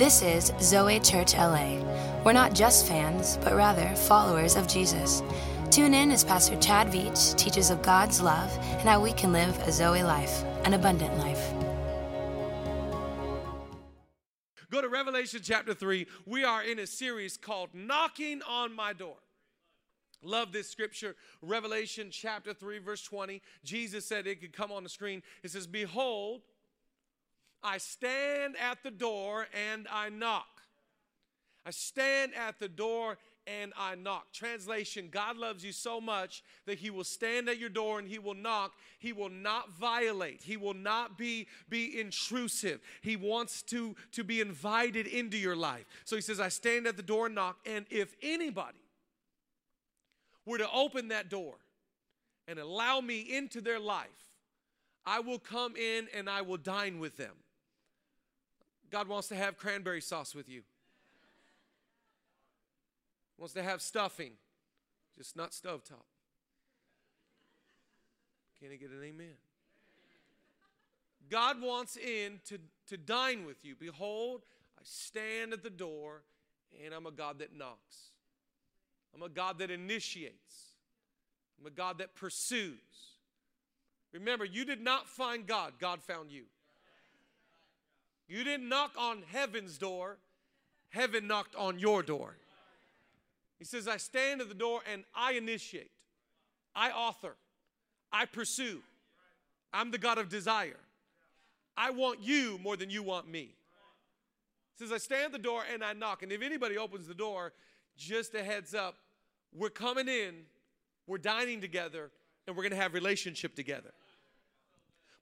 This is Zoe Church LA. We're not just fans, but rather followers of Jesus. Tune in as Pastor Chad Veach teaches of God's love and how we can live a Zoe life, an abundant life. Go to Revelation chapter 3. We are in a series called Knocking on My Door. Love this scripture, Revelation chapter 3, verse 20. Jesus said it could come on the screen. It says, Behold, I stand at the door and I knock. I stand at the door and I knock. Translation God loves you so much that He will stand at your door and He will knock. He will not violate. He will not be, be intrusive. He wants to, to be invited into your life. So He says, I stand at the door and knock. And if anybody were to open that door and allow me into their life, I will come in and I will dine with them. God wants to have cranberry sauce with you. Wants to have stuffing, just not stovetop. Can I get an amen? God wants in to, to dine with you. Behold, I stand at the door, and I'm a God that knocks. I'm a God that initiates. I'm a God that pursues. Remember, you did not find God, God found you. You didn't knock on heaven's door, heaven knocked on your door. He says, I stand at the door and I initiate, I author, I pursue. I'm the God of desire. I want you more than you want me. He says, I stand at the door and I knock. And if anybody opens the door, just a heads up, we're coming in, we're dining together, and we're going to have relationship together.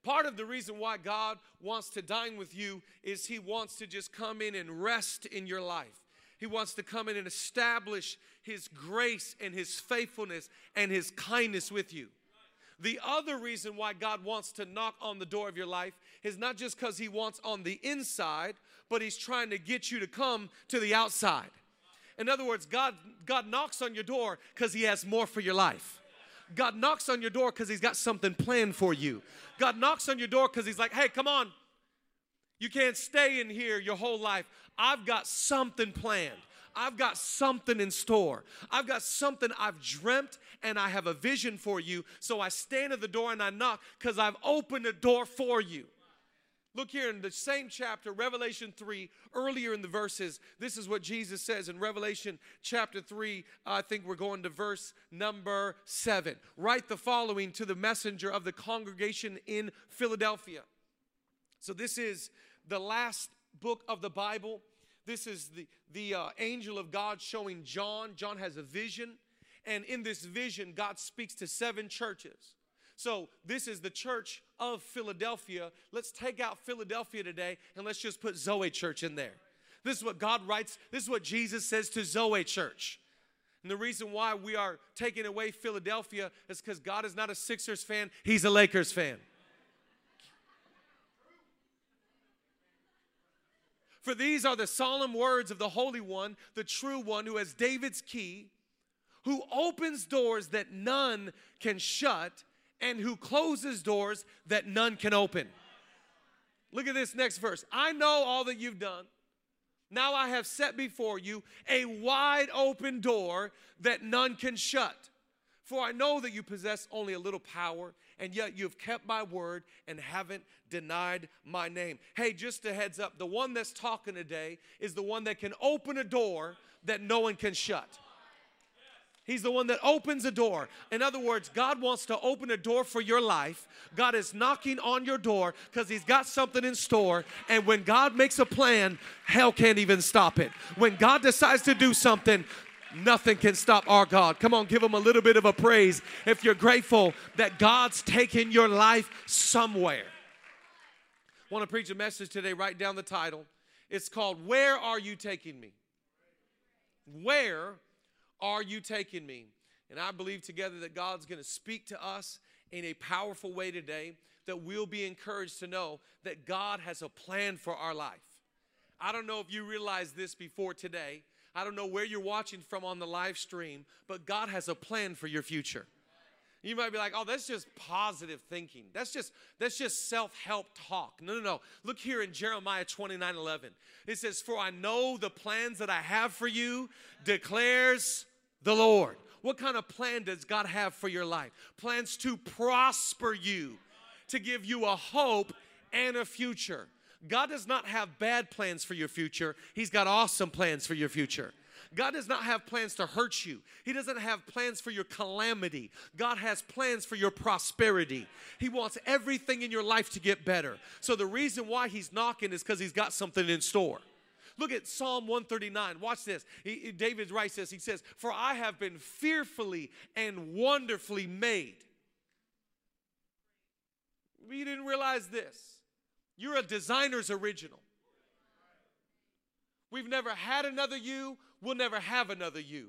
Part of the reason why God wants to dine with you is He wants to just come in and rest in your life. He wants to come in and establish His grace and His faithfulness and His kindness with you. The other reason why God wants to knock on the door of your life is not just because He wants on the inside, but He's trying to get you to come to the outside. In other words, God, God knocks on your door because He has more for your life. God knocks on your door because He's got something planned for you. God knocks on your door because He's like, hey, come on. You can't stay in here your whole life. I've got something planned. I've got something in store. I've got something I've dreamt and I have a vision for you. So I stand at the door and I knock because I've opened a door for you. Look here in the same chapter, Revelation 3, earlier in the verses, this is what Jesus says in Revelation chapter 3. I think we're going to verse number 7. Write the following to the messenger of the congregation in Philadelphia. So, this is the last book of the Bible. This is the, the uh, angel of God showing John. John has a vision, and in this vision, God speaks to seven churches. So, this is the church of Philadelphia. Let's take out Philadelphia today and let's just put Zoe Church in there. This is what God writes, this is what Jesus says to Zoe Church. And the reason why we are taking away Philadelphia is because God is not a Sixers fan, He's a Lakers fan. For these are the solemn words of the Holy One, the true one who has David's key, who opens doors that none can shut and who closes doors that none can open. Look at this next verse. I know all that you've done. Now I have set before you a wide open door that none can shut. For I know that you possess only a little power, and yet you've kept my word and haven't denied my name. Hey, just a heads up the one that's talking today is the one that can open a door that no one can shut. He's the one that opens a door. In other words, God wants to open a door for your life. God is knocking on your door because He's got something in store. And when God makes a plan, hell can't even stop it. When God decides to do something, Nothing can stop our God. Come on, give him a little bit of a praise if you're grateful that God's taken your life somewhere. I want to preach a message today. Write down the title. It's called Where Are You Taking Me? Where are you taking me? And I believe together that God's going to speak to us in a powerful way today that we'll be encouraged to know that God has a plan for our life. I don't know if you realize this before today. I don't know where you're watching from on the live stream, but God has a plan for your future. You might be like, "Oh, that's just positive thinking. That's just that's just self-help talk." No, no, no. Look here in Jeremiah 29, 11. It says, "For I know the plans that I have for you," declares the Lord. What kind of plan does God have for your life? Plans to prosper you, to give you a hope and a future. God does not have bad plans for your future. He's got awesome plans for your future. God does not have plans to hurt you. He doesn't have plans for your calamity. God has plans for your prosperity. He wants everything in your life to get better. So the reason why He's knocking is because He's got something in store. Look at Psalm 139. Watch this. He, David writes this. He says, For I have been fearfully and wonderfully made. You didn't realize this. You're a designer's original. We've never had another you. We'll never have another you.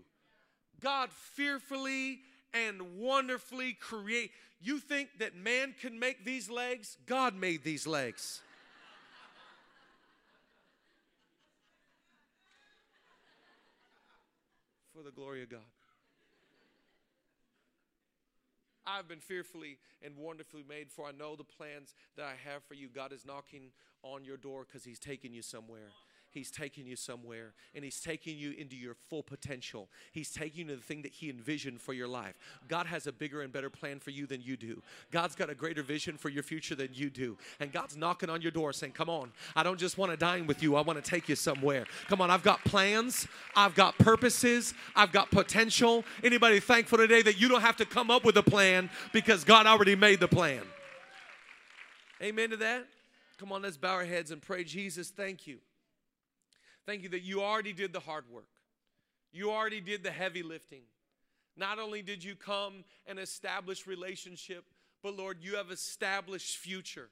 God fearfully and wonderfully create. You think that man can make these legs? God made these legs. For the glory of God. I've been fearfully and wonderfully made, for I know the plans that I have for you. God is knocking on your door because He's taking you somewhere. He's taking you somewhere and He's taking you into your full potential. He's taking you to the thing that He envisioned for your life. God has a bigger and better plan for you than you do. God's got a greater vision for your future than you do. And God's knocking on your door saying, Come on, I don't just want to dine with you, I want to take you somewhere. Come on, I've got plans, I've got purposes, I've got potential. Anybody thankful today that you don't have to come up with a plan because God already made the plan? Amen to that? Come on, let's bow our heads and pray. Jesus, thank you. Thank you that you already did the hard work. You already did the heavy lifting. Not only did you come and establish relationship, but Lord, you have established future.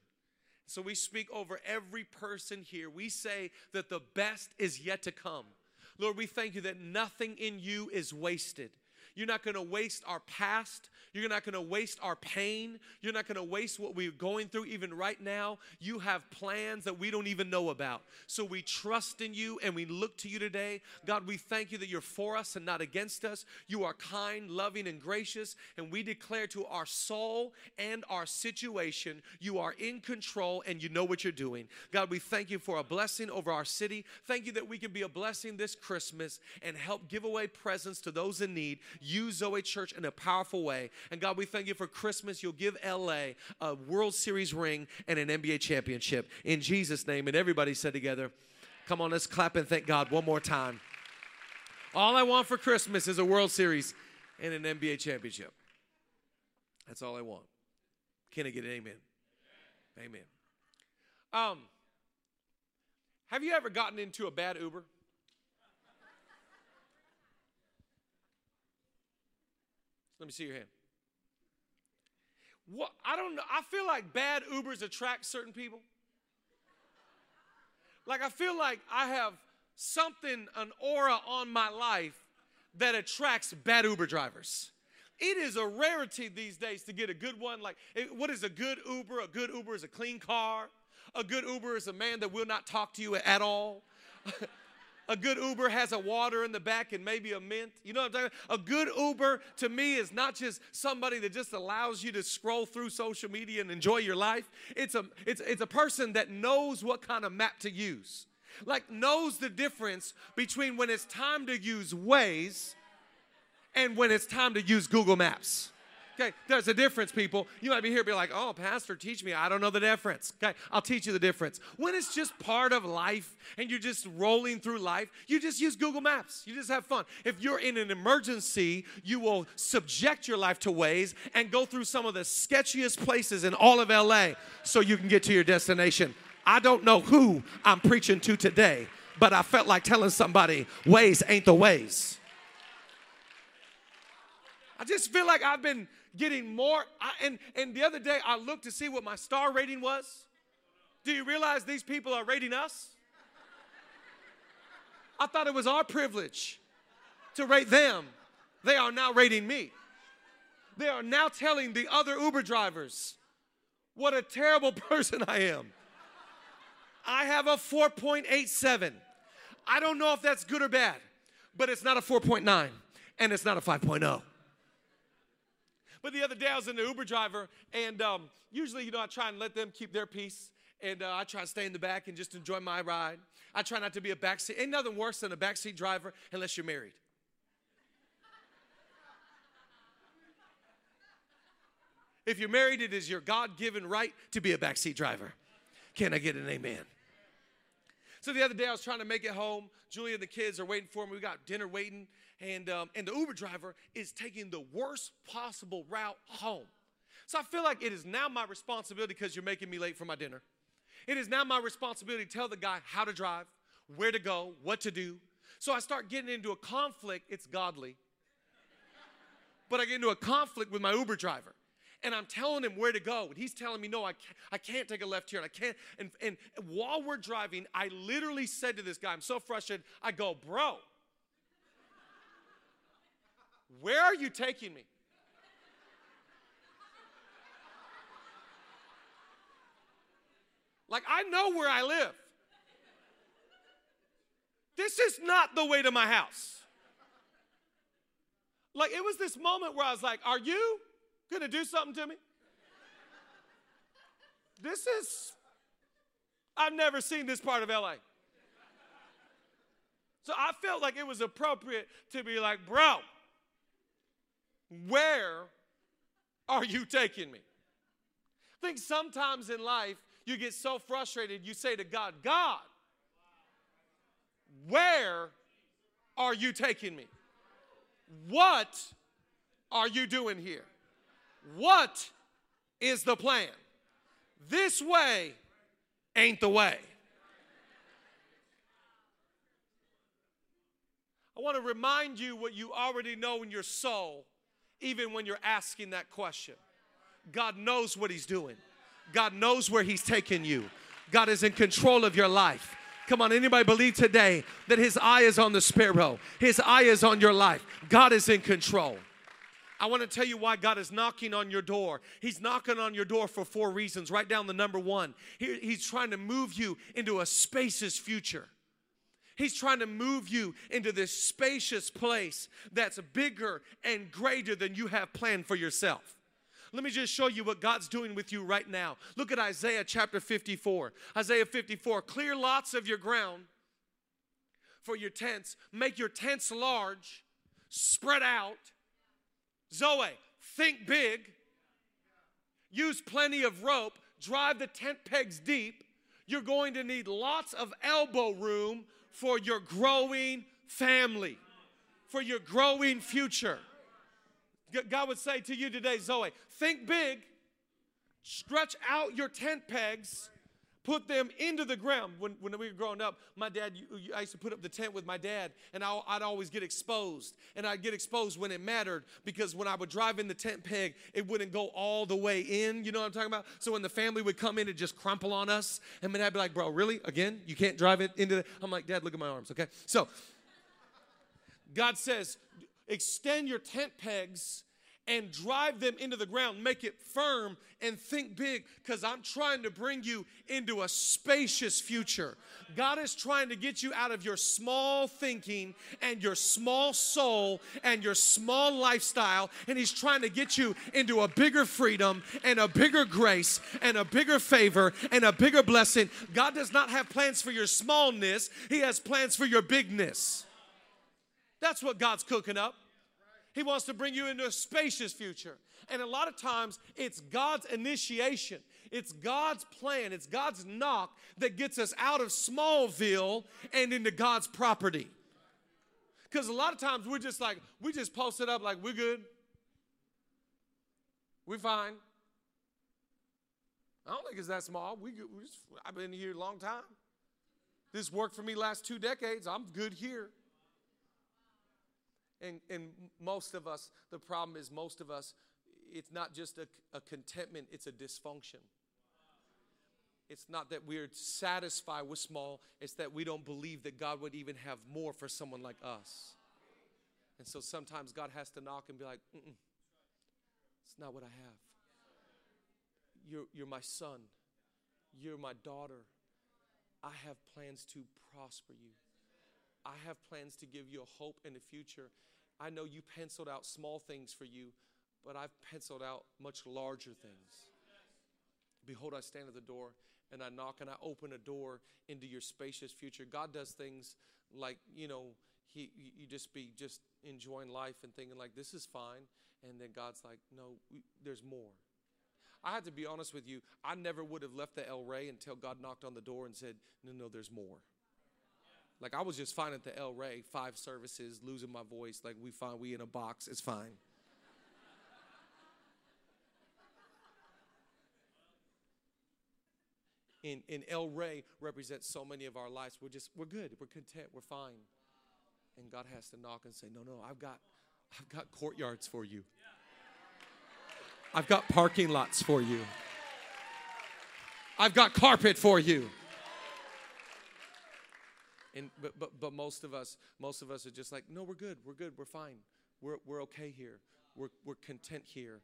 So we speak over every person here. We say that the best is yet to come. Lord, we thank you that nothing in you is wasted. You're not going to waste our past. You're not going to waste our pain. You're not going to waste what we're going through even right now. You have plans that we don't even know about. So we trust in you and we look to you today. God, we thank you that you're for us and not against us. You are kind, loving, and gracious. And we declare to our soul and our situation, you are in control and you know what you're doing. God, we thank you for a blessing over our city. Thank you that we can be a blessing this Christmas and help give away presents to those in need use Zoe Church in a powerful way. And God, we thank you for Christmas. You'll give LA a World Series ring and an NBA championship. In Jesus' name. And everybody said together, come on, let's clap and thank God one more time. All I want for Christmas is a World Series and an NBA championship. That's all I want. Can I get an amen? Amen. Um, have you ever gotten into a bad Uber? Let me see your hand. What I don't know. I feel like bad Ubers attract certain people. Like I feel like I have something, an aura on my life that attracts bad Uber drivers. It is a rarity these days to get a good one. Like, eh, what is a good Uber? A good Uber is a clean car. A good Uber is a man that will not talk to you at all. A good Uber has a water in the back and maybe a mint. You know what I'm talking about? A good Uber to me is not just somebody that just allows you to scroll through social media and enjoy your life. It's a, it's, it's a person that knows what kind of map to use. Like knows the difference between when it's time to use Waze and when it's time to use Google Maps. Okay, there's a difference, people. You might be here be like, oh, Pastor, teach me. I don't know the difference. Okay, I'll teach you the difference. When it's just part of life and you're just rolling through life, you just use Google Maps. You just have fun. If you're in an emergency, you will subject your life to Waze and go through some of the sketchiest places in all of LA so you can get to your destination. I don't know who I'm preaching to today, but I felt like telling somebody, Waze ain't the ways. I just feel like I've been getting more. I, and, and the other day, I looked to see what my star rating was. Do you realize these people are rating us? I thought it was our privilege to rate them. They are now rating me. They are now telling the other Uber drivers what a terrible person I am. I have a 4.87. I don't know if that's good or bad, but it's not a 4.9 and it's not a 5.0. But the other day I was in the Uber driver, and um, usually, you know, I try and let them keep their peace, and uh, I try to stay in the back and just enjoy my ride. I try not to be a backseat. Ain't nothing worse than a backseat driver unless you're married. If you're married, it is your God given right to be a backseat driver. Can I get an amen? So the other day I was trying to make it home. Julia and the kids are waiting for me. We got dinner waiting, and um, and the Uber driver is taking the worst possible route home. So I feel like it is now my responsibility because you're making me late for my dinner. It is now my responsibility to tell the guy how to drive, where to go, what to do. So I start getting into a conflict. It's godly, but I get into a conflict with my Uber driver and I'm telling him where to go. And he's telling me, no, I can't, I can't take a left here. And I can't. And, and while we're driving, I literally said to this guy, I'm so frustrated. I go, bro, where are you taking me? Like, I know where I live. This is not the way to my house. Like, it was this moment where I was like, Are you? gonna do something to me? This is, I've never seen this part of LA. So I felt like it was appropriate to be like, bro, where are you taking me? I think sometimes in life you get so frustrated, you say to God, God, where are you taking me? What are you doing here? What is the plan? This way ain't the way. I want to remind you what you already know in your soul, even when you're asking that question. God knows what He's doing, God knows where He's taking you, God is in control of your life. Come on, anybody believe today that His eye is on the sparrow, His eye is on your life? God is in control. I want to tell you why God is knocking on your door. He's knocking on your door for four reasons. Write down the number one. He, he's trying to move you into a spacious future. He's trying to move you into this spacious place that's bigger and greater than you have planned for yourself. Let me just show you what God's doing with you right now. Look at Isaiah chapter 54. Isaiah 54 clear lots of your ground for your tents, make your tents large, spread out Zoe, think big, use plenty of rope, drive the tent pegs deep. You're going to need lots of elbow room for your growing family, for your growing future. God would say to you today, Zoe, think big, stretch out your tent pegs, put them into the ground. When, when we were growing up, my dad, I used to put up the tent with my dad, and I, would always get exposed. And I'd get exposed when it mattered because when I would drive in the tent peg, it wouldn't go all the way in. You know what I'm talking about? So when the family would come in and just crumple on us, and my dad would be like, Bro, really? Again? You can't drive it into the. I'm like, Dad, look at my arms, okay? So God says, extend your tent pegs and drive them into the ground, make it firm, and think big because I'm trying to bring you into a spacious future. God is trying to get you out of your small thinking and your small soul and your small lifestyle, and He's trying to get you into a bigger freedom and a bigger grace and a bigger favor and a bigger blessing. God does not have plans for your smallness, He has plans for your bigness. That's what God's cooking up. He wants to bring you into a spacious future. And a lot of times it's God's initiation, it's God's plan, it's God's knock that gets us out of Smallville and into God's property. Because a lot of times we're just like, we just post it up like we're good, we're fine. I don't think it's that small. We, we just, I've been here a long time. This worked for me last two decades. I'm good here. And, and most of us, the problem is most of us, it's not just a, a contentment, it's a dysfunction. It's not that we're satisfied with small, it's that we don't believe that God would even have more for someone like us. And so sometimes God has to knock and be like, it's not what I have. You're, you're my son, you're my daughter. I have plans to prosper you. I have plans to give you a hope in the future. I know you penciled out small things for you, but I've penciled out much larger things. Behold, I stand at the door and I knock and I open a door into your spacious future. God does things like, you know, he you just be just enjoying life and thinking like this is fine and then God's like, "No, we, there's more." I had to be honest with you. I never would have left the El Rey until God knocked on the door and said, "No, no, there's more." Like I was just fine at the El Rey, five services, losing my voice. Like we fine, we in a box, it's fine. in, in El Rey represents so many of our lives. We're just, we're good, we're content, we're fine. And God has to knock and say, No, no, I've got, I've got courtyards for you. I've got parking lots for you. I've got carpet for you. And but, but but most of us, most of us are just like, no, we're good, we're good, we're fine. We're we're okay here. We're we're content here.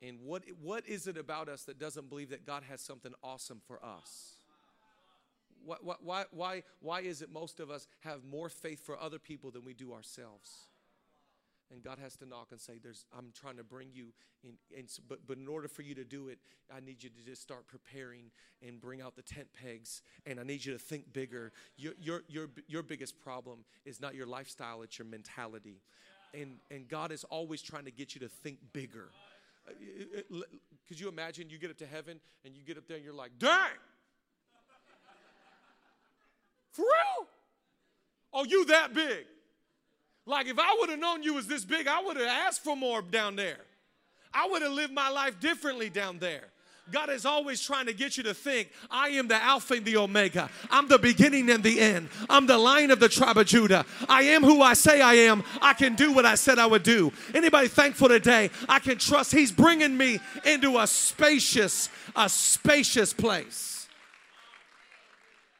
And what, what is it about us that doesn't believe that God has something awesome for us? Why, why, why, why is it most of us have more faith for other people than we do ourselves? And God has to knock and say, "There's, I'm trying to bring you in, in, but, but in order for you to do it, I need you to just start preparing and bring out the tent pegs. And I need you to think bigger. Your, your, your, your biggest problem is not your lifestyle, it's your mentality. And, and God is always trying to get you to think bigger. Uh, could you imagine you get up to heaven and you get up there and you're like, dang! For real? Oh, you that big? Like if I would have known you was this big, I would have asked for more down there. I would have lived my life differently down there. God is always trying to get you to think, I am the Alpha and the Omega. I'm the beginning and the end. I'm the lion of the tribe of Judah. I am who I say I am. I can do what I said I would do. Anybody thankful today? I can trust He's bringing me into a spacious, a spacious place.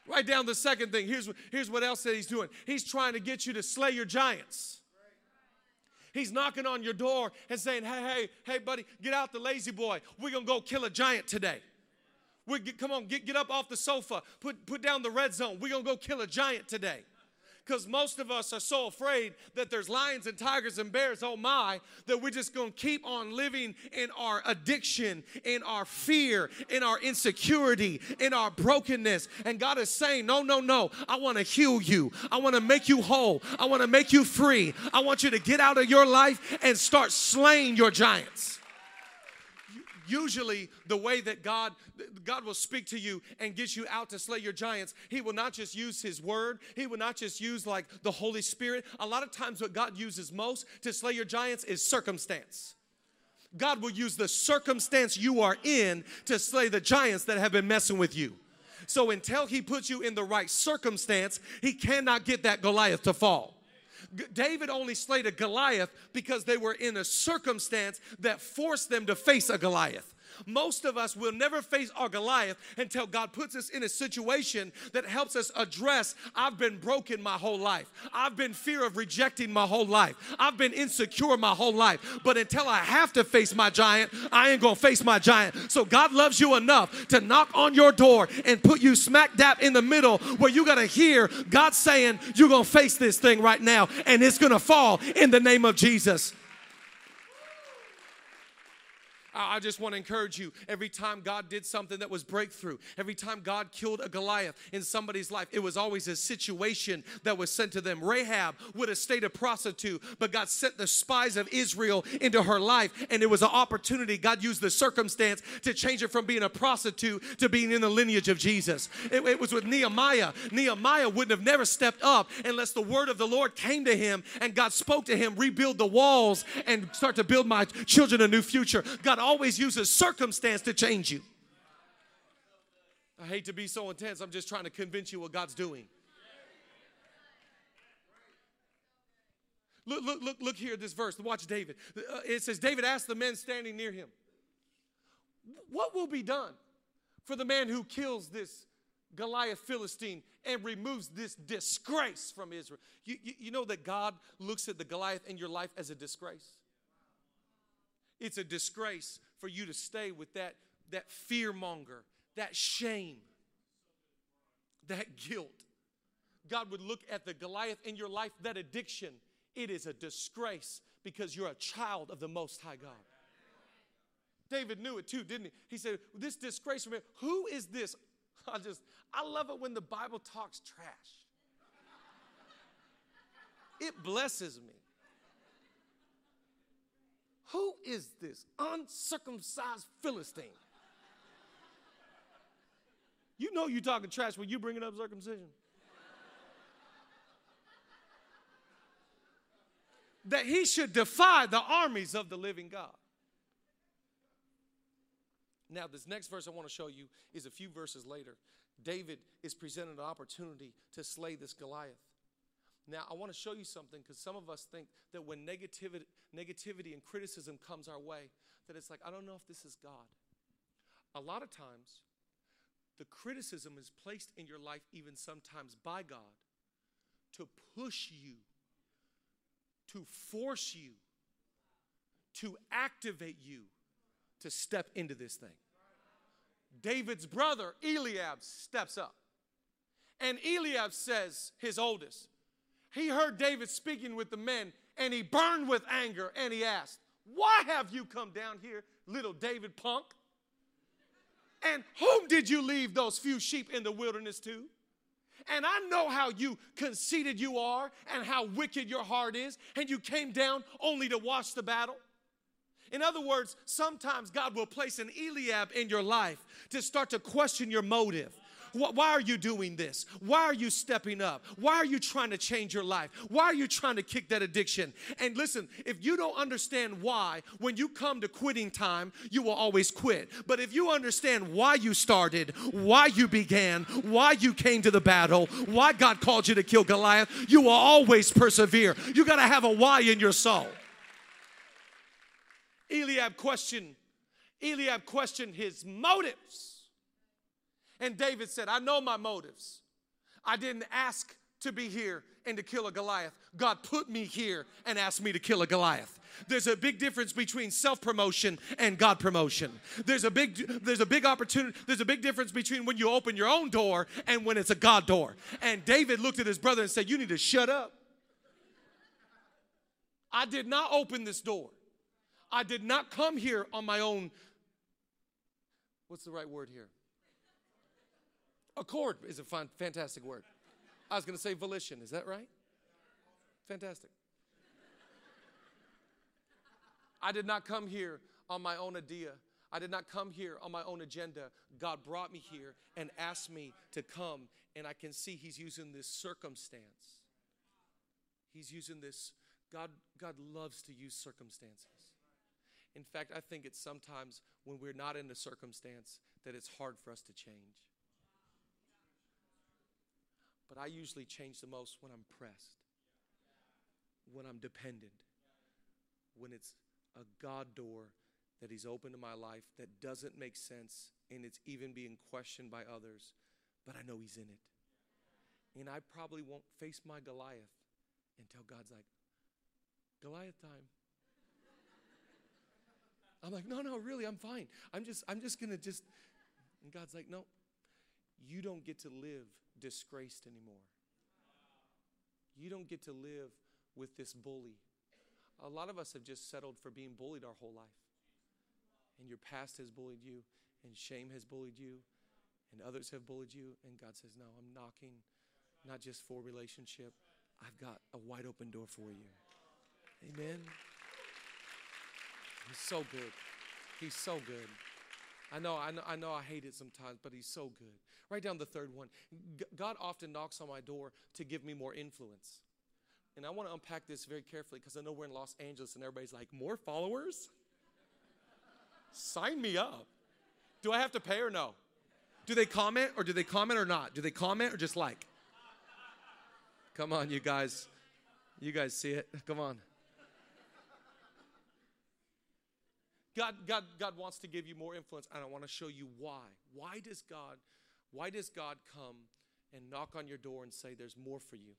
Write down the second thing. Here's, here's what else that He's doing. He's trying to get you to slay your giants. He's knocking on your door and saying, Hey, hey, hey, buddy, get out the La-Z-Boy. We're going to go kill a giant today. We come on, get, get up off the sofa. Put, put down the red zone. We're going to go kill a giant today because most of us are so afraid that there's lions and tigers and bears, oh my, that we're just going to keep on living in our addiction, in our fear, in our insecurity, in our brokenness. And God is saying, no, no, no, I want to heal you. I want to make you whole. I want to make you free. I want you to get out of your life and start slaying your giants usually the way that God God will speak to you and get you out to slay your giants, he will not just use his word, he will not just use like the Holy Spirit. A lot of times what God uses most to slay your giants is circumstance. God will use the circumstance you are in to slay the giants that have been messing with you. So until he puts you in the right circumstance, he cannot get that Goliath to fall. David only slayed a Goliath because they were in a circumstance that forced them to face a Goliath. Most of us will never face our Goliath until God puts us in a situation that helps us address I've been broken my whole life. I've been fear of rejecting my whole life. I've been insecure my whole life. But until I have to face my giant, I ain't gonna face my giant. So God loves you enough to knock on your door and put you smack dab in the middle where you gotta hear God saying, You're gonna face this thing right now and it's gonna fall in the name of Jesus. I just want to encourage you every time God did something that was breakthrough, every time God killed a Goliath in somebody's life, it was always a situation that was sent to them. Rahab would have stayed a prostitute, but God sent the spies of Israel into her life, and it was an opportunity. God used the circumstance to change her from being a prostitute to being in the lineage of Jesus. It, it was with Nehemiah. Nehemiah wouldn't have never stepped up unless the word of the Lord came to him and God spoke to him, rebuild the walls and start to build my children a new future. God always uses circumstance to change you. I hate to be so intense. I'm just trying to convince you what God's doing. Look, look, look, look here, this verse. Watch David. Uh, it says, David asked the men standing near him, What will be done for the man who kills this Goliath Philistine and removes this disgrace from Israel? You, you, you know that God looks at the Goliath in your life as a disgrace? It's a disgrace for you to stay with that, that fear monger, that shame, that guilt. God would look at the Goliath in your life, that addiction. It is a disgrace because you're a child of the Most High God. David knew it too, didn't he? He said, This disgrace for me, who is this? I just, I love it when the Bible talks trash. It blesses me. Who is this uncircumcised Philistine? You know you're talking trash when you bringing up circumcision. that he should defy the armies of the living God. Now, this next verse I want to show you is a few verses later. David is presented an opportunity to slay this Goliath. Now, I want to show you something because some of us think that when negativity, negativity and criticism comes our way, that it's like, I don't know if this is God. A lot of times, the criticism is placed in your life, even sometimes by God, to push you, to force you, to activate you to step into this thing. David's brother, Eliab, steps up. And Eliab says, his oldest, he heard David speaking with the men and he burned with anger and he asked, Why have you come down here, little David punk? And whom did you leave those few sheep in the wilderness to? And I know how you conceited you are and how wicked your heart is, and you came down only to watch the battle. In other words, sometimes God will place an Eliab in your life to start to question your motive. Why are you doing this? Why are you stepping up? Why are you trying to change your life? Why are you trying to kick that addiction? And listen, if you don't understand why, when you come to quitting time, you will always quit. But if you understand why you started, why you began, why you came to the battle, why God called you to kill Goliath, you will always persevere. You got to have a why in your soul. Eliab questioned Eliab questioned his motives. And David said, I know my motives. I didn't ask to be here and to kill a Goliath. God put me here and asked me to kill a Goliath. There's a big difference between self-promotion and God promotion. There's a big there's a big opportunity, there's a big difference between when you open your own door and when it's a God door. And David looked at his brother and said, "You need to shut up. I did not open this door. I did not come here on my own What's the right word here? Accord is a fun, fantastic word. I was going to say volition. Is that right? Fantastic. I did not come here on my own idea. I did not come here on my own agenda. God brought me here and asked me to come, and I can see He's using this circumstance. He's using this. God, God loves to use circumstances. In fact, I think it's sometimes when we're not in a circumstance that it's hard for us to change. But I usually change the most when I'm pressed, when I'm dependent, when it's a God door that He's opened to my life that doesn't make sense and it's even being questioned by others, but I know He's in it. And I probably won't face my Goliath until God's like, Goliath time. I'm like, no, no, really, I'm fine. I'm just, I'm just gonna just. And God's like, no, you don't get to live disgraced anymore. You don't get to live with this bully. A lot of us have just settled for being bullied our whole life. And your past has bullied you, and shame has bullied you, and others have bullied you. And God says, No, I'm knocking not just for relationship, I've got a wide open door for you. Amen. He's so good. He's so good. I know, I know, I know I hate it sometimes, but he's so good. Write down the third one. God often knocks on my door to give me more influence. And I want to unpack this very carefully because I know we're in Los Angeles and everybody's like, more followers? Sign me up. Do I have to pay or no? Do they comment or do they comment or not? Do they comment or just like? Come on, you guys. You guys see it. Come on. God, God, God wants to give you more influence, and I want to show you why. Why does God, why does God come and knock on your door and say, There's more for you?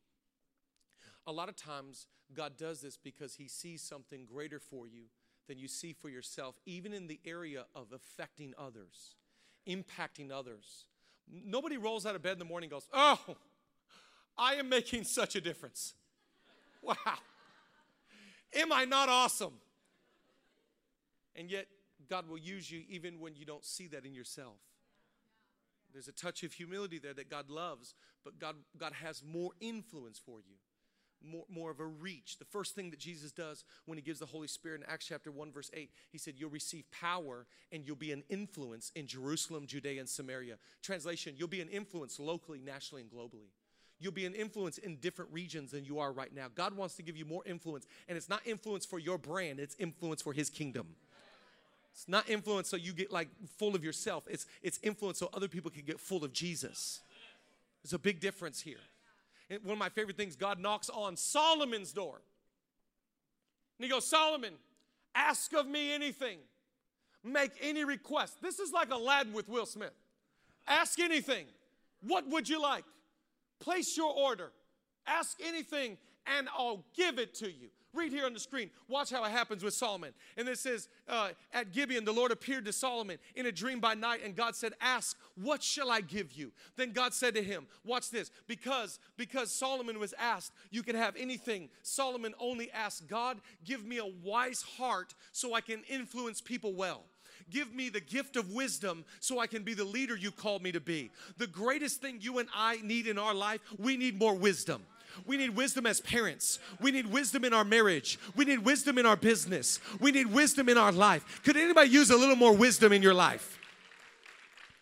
A lot of times, God does this because He sees something greater for you than you see for yourself, even in the area of affecting others, impacting others. Nobody rolls out of bed in the morning and goes, Oh, I am making such a difference. Wow. Am I not awesome? And yet, God will use you even when you don't see that in yourself. There's a touch of humility there that God loves, but God, God has more influence for you, more, more of a reach. The first thing that Jesus does when he gives the Holy Spirit in Acts chapter 1, verse 8, he said, You'll receive power and you'll be an influence in Jerusalem, Judea, and Samaria. Translation, you'll be an influence locally, nationally, and globally. You'll be an influence in different regions than you are right now. God wants to give you more influence, and it's not influence for your brand, it's influence for his kingdom. It's not influence so you get like full of yourself. It's it's influence so other people can get full of Jesus. There's a big difference here. And one of my favorite things, God knocks on Solomon's door. And he goes, Solomon, ask of me anything. Make any request. This is like Aladdin with Will Smith. Ask anything. What would you like? Place your order. Ask anything, and I'll give it to you. Read here on the screen. Watch how it happens with Solomon. And it says, uh, At Gibeon, the Lord appeared to Solomon in a dream by night, and God said, Ask, what shall I give you? Then God said to him, Watch this, because because Solomon was asked, You can have anything. Solomon only asked, God, give me a wise heart so I can influence people well. Give me the gift of wisdom so I can be the leader you called me to be. The greatest thing you and I need in our life, we need more wisdom. We need wisdom as parents. We need wisdom in our marriage. We need wisdom in our business. We need wisdom in our life. Could anybody use a little more wisdom in your life?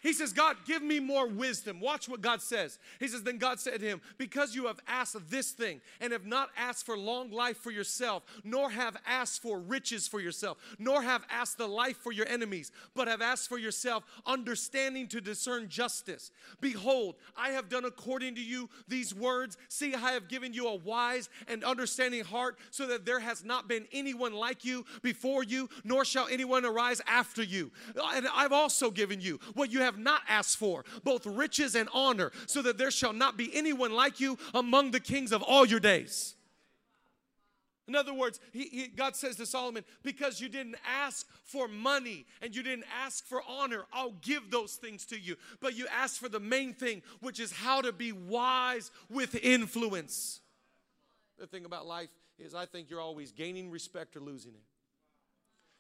He says, God, give me more wisdom. Watch what God says. He says, Then God said to him, Because you have asked this thing and have not asked for long life for yourself, nor have asked for riches for yourself, nor have asked the life for your enemies, but have asked for yourself understanding to discern justice. Behold, I have done according to you these words. See, I have given you a wise and understanding heart, so that there has not been anyone like you before you, nor shall anyone arise after you. And I've also given you what you have have not asked for, both riches and honor, so that there shall not be anyone like you among the kings of all your days. In other words, he, he, God says to Solomon, because you didn't ask for money and you didn't ask for honor, I'll give those things to you. But you asked for the main thing, which is how to be wise with influence. The thing about life is, I think you're always gaining respect or losing it.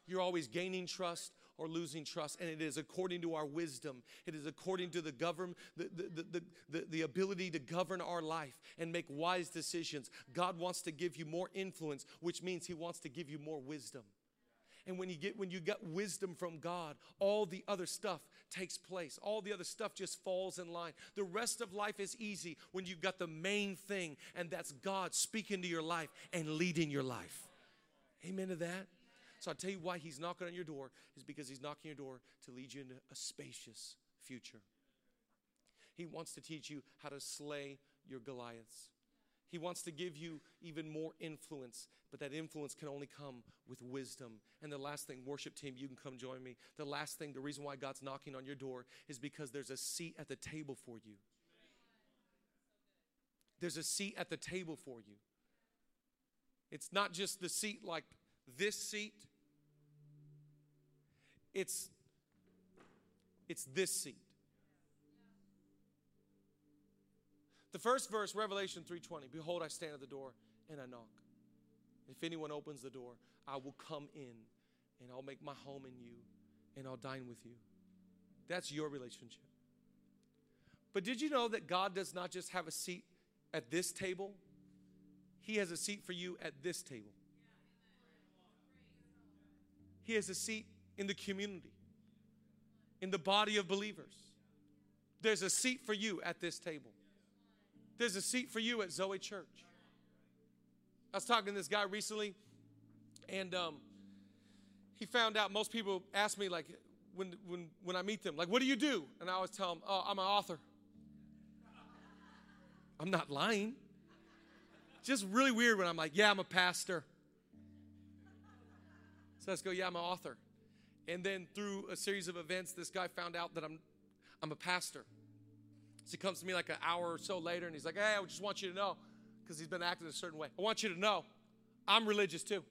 You're always gaining trust or losing trust. And it is according to our wisdom. It is according to the govern the, the, the, the, the ability to govern our life and make wise decisions. God wants to give you more influence, which means He wants to give you more wisdom. And when you get when you get wisdom from God, all the other stuff takes place. All the other stuff just falls in line. The rest of life is easy when you've got the main thing, and that's God speaking to your life and leading your life. Amen to that. So I'll tell you why he's knocking on your door is because he's knocking your door to lead you into a spacious future. He wants to teach you how to slay your Goliaths. He wants to give you even more influence, but that influence can only come with wisdom. And the last thing, worship team, you can come join me. The last thing, the reason why God's knocking on your door is because there's a seat at the table for you. There's a seat at the table for you. It's not just the seat like this seat, it's it's this seat. The first verse, Revelation 3:20, behold I stand at the door and I knock. If anyone opens the door, I will come in and I'll make my home in you and I'll dine with you. That's your relationship. But did you know that God does not just have a seat at this table? He has a seat for you at this table. He has a seat in the community, in the body of believers. There's a seat for you at this table. There's a seat for you at Zoe Church. I was talking to this guy recently, and um, he found out most people ask me, like, when, when, when I meet them, like, what do you do? And I always tell them, oh, I'm an author. I'm not lying. Just really weird when I'm like, yeah, I'm a pastor. So let's go, yeah, I'm an author. And then through a series of events, this guy found out that I'm, I'm a pastor. So he comes to me like an hour or so later and he's like, hey, I just want you to know, because he's been acting a certain way. I want you to know, I'm religious too.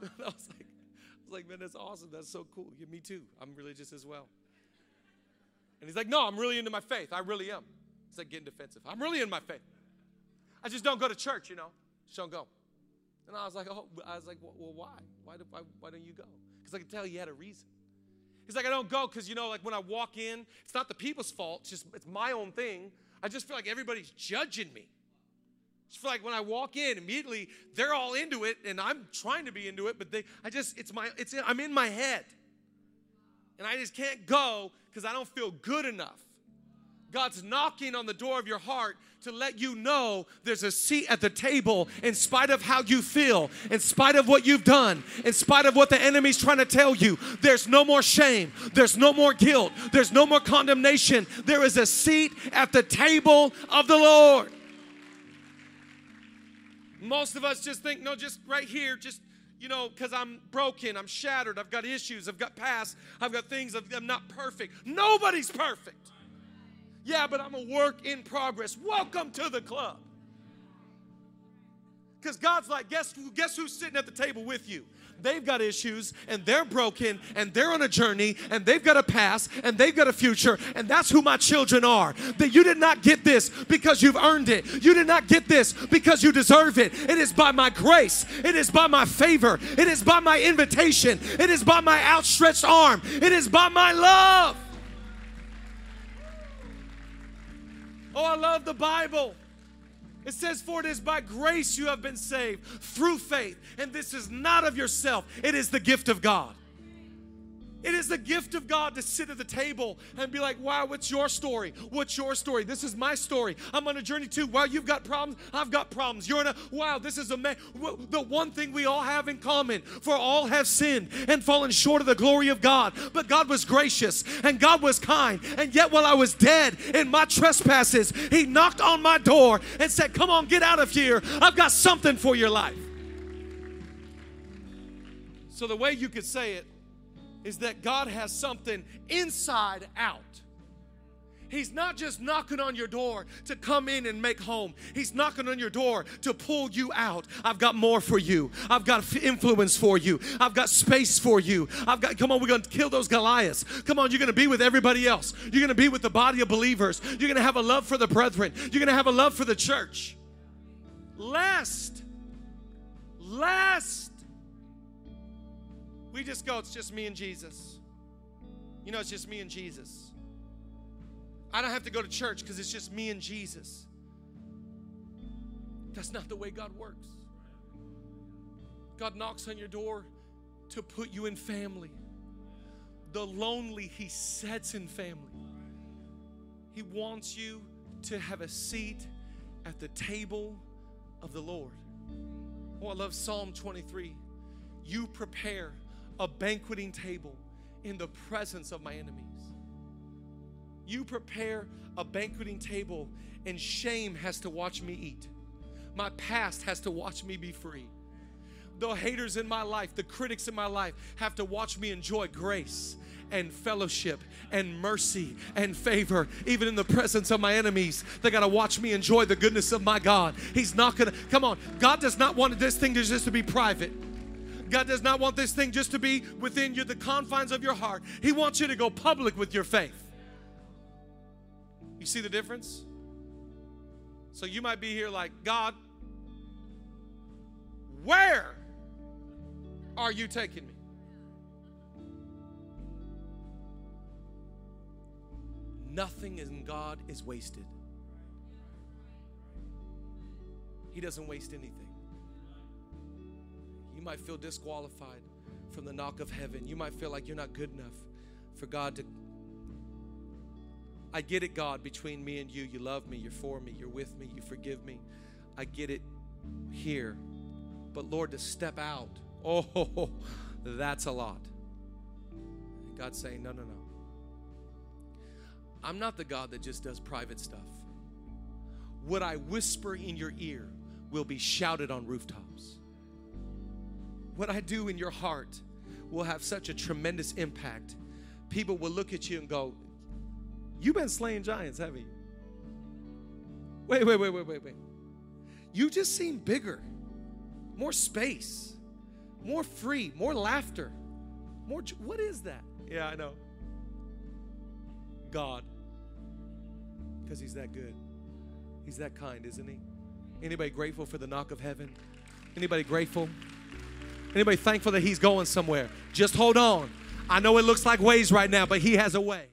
I was like, I was like, man, that's awesome. That's so cool. Yeah, me too. I'm religious as well. And he's like, no, I'm really into my faith. I really am. It's like getting defensive. I'm really in my faith. I just don't go to church, you know. Just don't go. And I was like, oh, I was like, well, why? Why, do, why, why don't you go? Because I could tell he had a reason. He's like, I don't go because, you know, like when I walk in, it's not the people's fault, it's just it's my own thing. I just feel like everybody's judging me. It's like when I walk in, immediately they're all into it, and I'm trying to be into it, but they, I just, it's my, it's, I'm in my head, and I just can't go because I don't feel good enough. God's knocking on the door of your heart to let you know there's a seat at the table in spite of how you feel, in spite of what you've done, in spite of what the enemy's trying to tell you. There's no more shame, there's no more guilt, there's no more condemnation. There is a seat at the table of the Lord. Most of us just think, no, just right here, just you know, because I'm broken, I'm shattered, I've got issues, I've got past, I've got things, I'm not perfect. Nobody's perfect. Yeah, but I'm a work in progress. Welcome to the club. Because God's like, guess, guess who's sitting at the table with you? They've got issues and they're broken and they're on a journey and they've got a past and they've got a future. And that's who my children are. That you did not get this because you've earned it. You did not get this because you deserve it. It is by my grace. It is by my favor. It is by my invitation. It is by my outstretched arm. It is by my love. Oh, I love the Bible. It says, For it is by grace you have been saved through faith. And this is not of yourself, it is the gift of God. It is the gift of God to sit at the table and be like, wow, what's your story? What's your story? This is my story. I'm on a journey too. Wow, you've got problems. I've got problems. You're in a, wow, this is a man. The one thing we all have in common, for all have sinned and fallen short of the glory of God. But God was gracious and God was kind. And yet, while I was dead in my trespasses, He knocked on my door and said, Come on, get out of here. I've got something for your life. So, the way you could say it is that God has something inside out. He's not just knocking on your door to come in and make home. He's knocking on your door to pull you out. I've got more for you. I've got influence for you. I've got space for you. I've got, come on, we're going to kill those Goliaths. Come on, you're going to be with everybody else. You're going to be with the body of believers. You're going to have a love for the brethren. You're going to have a love for the church. Lest, lest we just go, it's just me and Jesus. You know, it's just me and Jesus. I don't have to go to church because it's just me and Jesus. That's not the way God works. God knocks on your door to put you in family. The lonely, He sets in family. He wants you to have a seat at the table of the Lord. Oh, I love Psalm 23. You prepare a banqueting table in the presence of my enemies. You prepare a banqueting table, and shame has to watch me eat. My past has to watch me be free. The haters in my life, the critics in my life have to watch me enjoy grace and fellowship and mercy and favor, even in the presence of my enemies. They got to watch me enjoy the goodness of my God. He's not going to, come on, God does not want this thing to just to be private. God does not want this thing just to be within you, the confines of your heart. He wants you to go public with your faith. You see the difference? So you might be here like, God, where are you taking me? Nothing in God is wasted. He doesn't waste anything might feel disqualified from the knock of heaven. You might feel like you're not good enough for God to. I get it, God, between me and you. You love me, you're for me, you're with me, you forgive me. I get it here. But Lord, to step out, oh, that's a lot. God's saying, no, no, no. I'm not the God that just does private stuff. What I whisper in your ear will be shouted on rooftops what I do in your heart will have such a tremendous impact. People will look at you and go, You've been slaying giants, haven't you? Wait, wait, wait, wait, wait, wait. You just seem bigger, more space, more free, more laughter, more. What is that? Yeah, I know. God. Because He's that good. He's that kind, isn't He? Anybody grateful for the knock of heaven? Anybody grateful? Anybody thankful that he's going somewhere? Just hold on. I know it looks like ways right now, but he has a way.